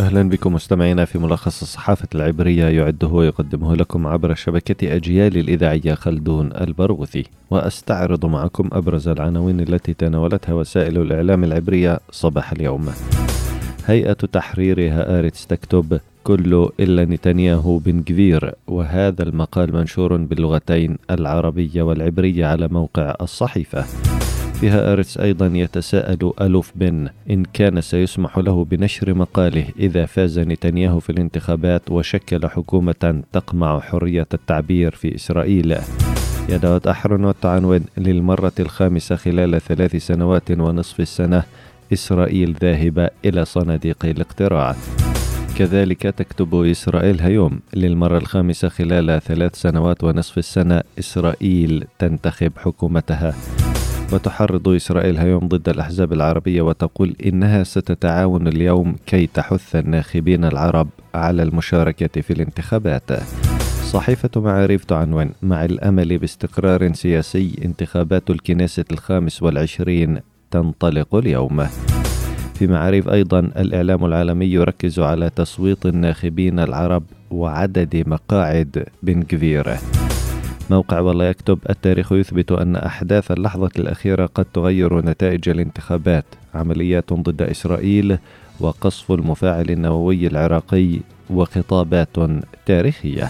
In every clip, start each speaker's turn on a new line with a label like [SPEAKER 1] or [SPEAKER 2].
[SPEAKER 1] أهلا بكم مستمعينا في ملخص الصحافة العبرية يعده ويقدمه لكم عبر شبكة أجيال الإذاعية خلدون البرغوثي. وأستعرض معكم أبرز العناوين التي تناولتها وسائل الإعلام العبرية صباح اليوم. هيئة تحرير هآرتس تكتب كل إلا نتنياهو بن كفير وهذا المقال منشور باللغتين العربية والعبرية على موقع الصحيفة. فيها أرتس أيضا يتساءل ألوف بن إن كان سيسمح له بنشر مقاله إذا فاز نتنياهو في الانتخابات وشكل حكومة تقمع حرية التعبير في إسرائيل. يدعوت أحرنوت عنون للمرة الخامسة خلال ثلاث سنوات ونصف السنة إسرائيل ذاهبة إلى صناديق الاقتراع. كذلك تكتب إسرائيل هيوم للمرة الخامسة خلال ثلاث سنوات ونصف السنة إسرائيل تنتخب حكومتها. وتحرض إسرائيل هيوم ضد الأحزاب العربية وتقول إنها ستتعاون اليوم كي تحث الناخبين العرب على المشاركة في الانتخابات. صحيفة معاريف تعنون مع الأمل باستقرار سياسي انتخابات الكنيسة الخامس والعشرين تنطلق اليوم. في معاريف أيضا الإعلام العالمي يركز على تصويت الناخبين العرب وعدد مقاعد بن كفير. موقع والله يكتب التاريخ يثبت أن أحداث اللحظة الأخيرة قد تغير نتائج الانتخابات عمليات ضد إسرائيل وقصف المفاعل النووي العراقي وخطابات تاريخية.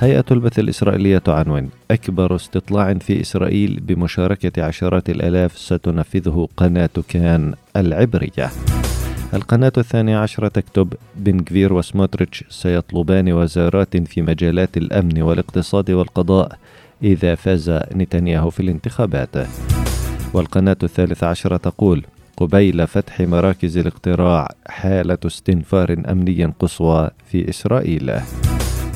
[SPEAKER 1] هيئة البث الإسرائيلية عنون أكبر استطلاع في إسرائيل بمشاركة عشرات الآلاف ستنفذه قناة كان العبرية. القناة الثانية عشرة تكتب بن كفير وسموتريتش سيطلبان وزارات في مجالات الأمن والاقتصاد والقضاء إذا فاز نتنياهو في الانتخابات. والقناة الثالثة عشرة تقول قبيل فتح مراكز الاقتراع حالة استنفار أمني قصوى في إسرائيل.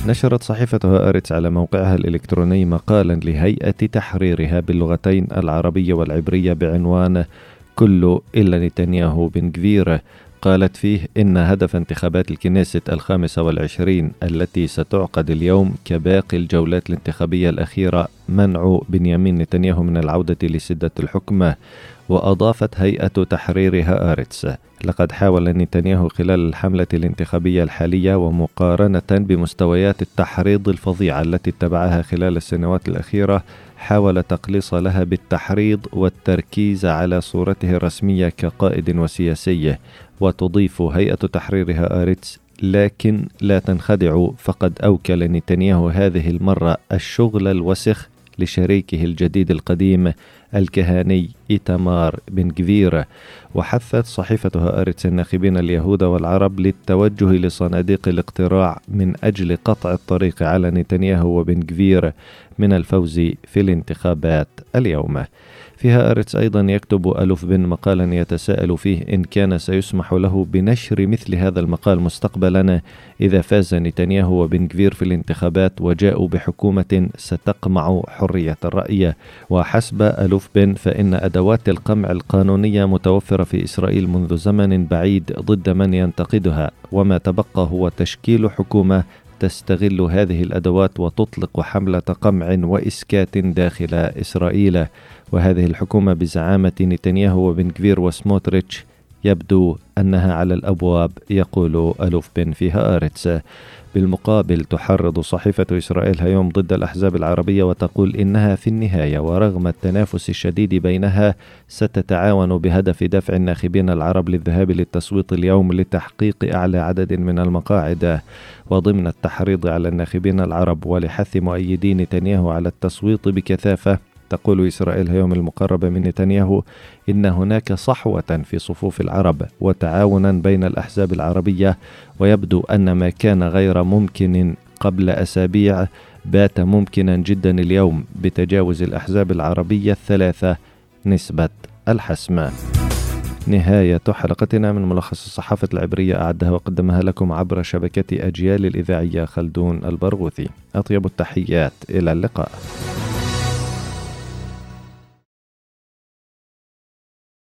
[SPEAKER 1] نشرت صحيفة هآرتس على موقعها الإلكتروني مقالا لهيئة تحريرها باللغتين العربية والعبرية بعنوان كل إلا نتنياهو بن كفير قالت فيه إن هدف انتخابات الكنيست الخامسة والعشرين التي ستعقد اليوم كباقي الجولات الانتخابية الأخيرة منع بنيامين نتنياهو من العودة لسدة الحكم وأضافت هيئة تحرير هآرتس لقد حاول نتنياهو خلال الحملة الانتخابية الحالية ومقارنة بمستويات التحريض الفظيعة التي اتبعها خلال السنوات الأخيرة حاول تقليص لها بالتحريض والتركيز على صورته الرسمية كقائد وسياسي وتضيف هيئة تحرير هآرتس لكن لا تنخدعوا فقد أوكل نتنياهو هذه المرة الشغل الوسخ لشريكه الجديد القديم الكهاني. إيتمار بن غفير وحثت صحيفة هآرتس الناخبين اليهود والعرب للتوجه لصناديق الاقتراع من أجل قطع الطريق على نتنياهو وبن غفير من الفوز في الانتخابات اليوم. فيها أريتس أيضا يكتب ألوف بن مقالا يتساءل فيه إن كان سيسمح له بنشر مثل هذا المقال مستقبلا إذا فاز نتنياهو وبن كفير في الانتخابات وجاءوا بحكومة ستقمع حرية الرأي. وحسب ألوف بن فإن أدوات القمع القانونية متوفرة في إسرائيل منذ زمن بعيد ضد من ينتقدها وما تبقى هو تشكيل حكومة تستغل هذه الأدوات وتطلق حملة قمع وإسكات داخل إسرائيل. وهذه الحكومة بزعامة نتنياهو وبن كفير وسموتريتش يبدو أنها على الأبواب يقول ألوف بن فيها ارتس بالمقابل تحرض صحيفة إسرائيل هيوم ضد الأحزاب العربية وتقول إنها في النهاية ورغم التنافس الشديد بينها ستتعاون بهدف دفع الناخبين العرب للذهاب للتصويت اليوم لتحقيق أعلى عدد من المقاعد. وضمن التحريض على الناخبين العرب ولحث مؤيدي نتنياهو على التصويت بكثافة تقول إسرائيل اليوم المقربة من نتنياهو إن هناك صحوة في صفوف العرب وتعاونا بين الأحزاب العربية ويبدو أن ما كان غير ممكن قبل أسابيع بات ممكنا جدا اليوم بتجاوز الأحزاب العربية الثلاثة نسبة الحسم. نهاية حلقتنا من ملخص الصحافة العبرية أعدها وقدمها لكم عبر شبكة أجيال الإذاعية خلدون البرغوثي. أطيب التحيات إلى اللقاء.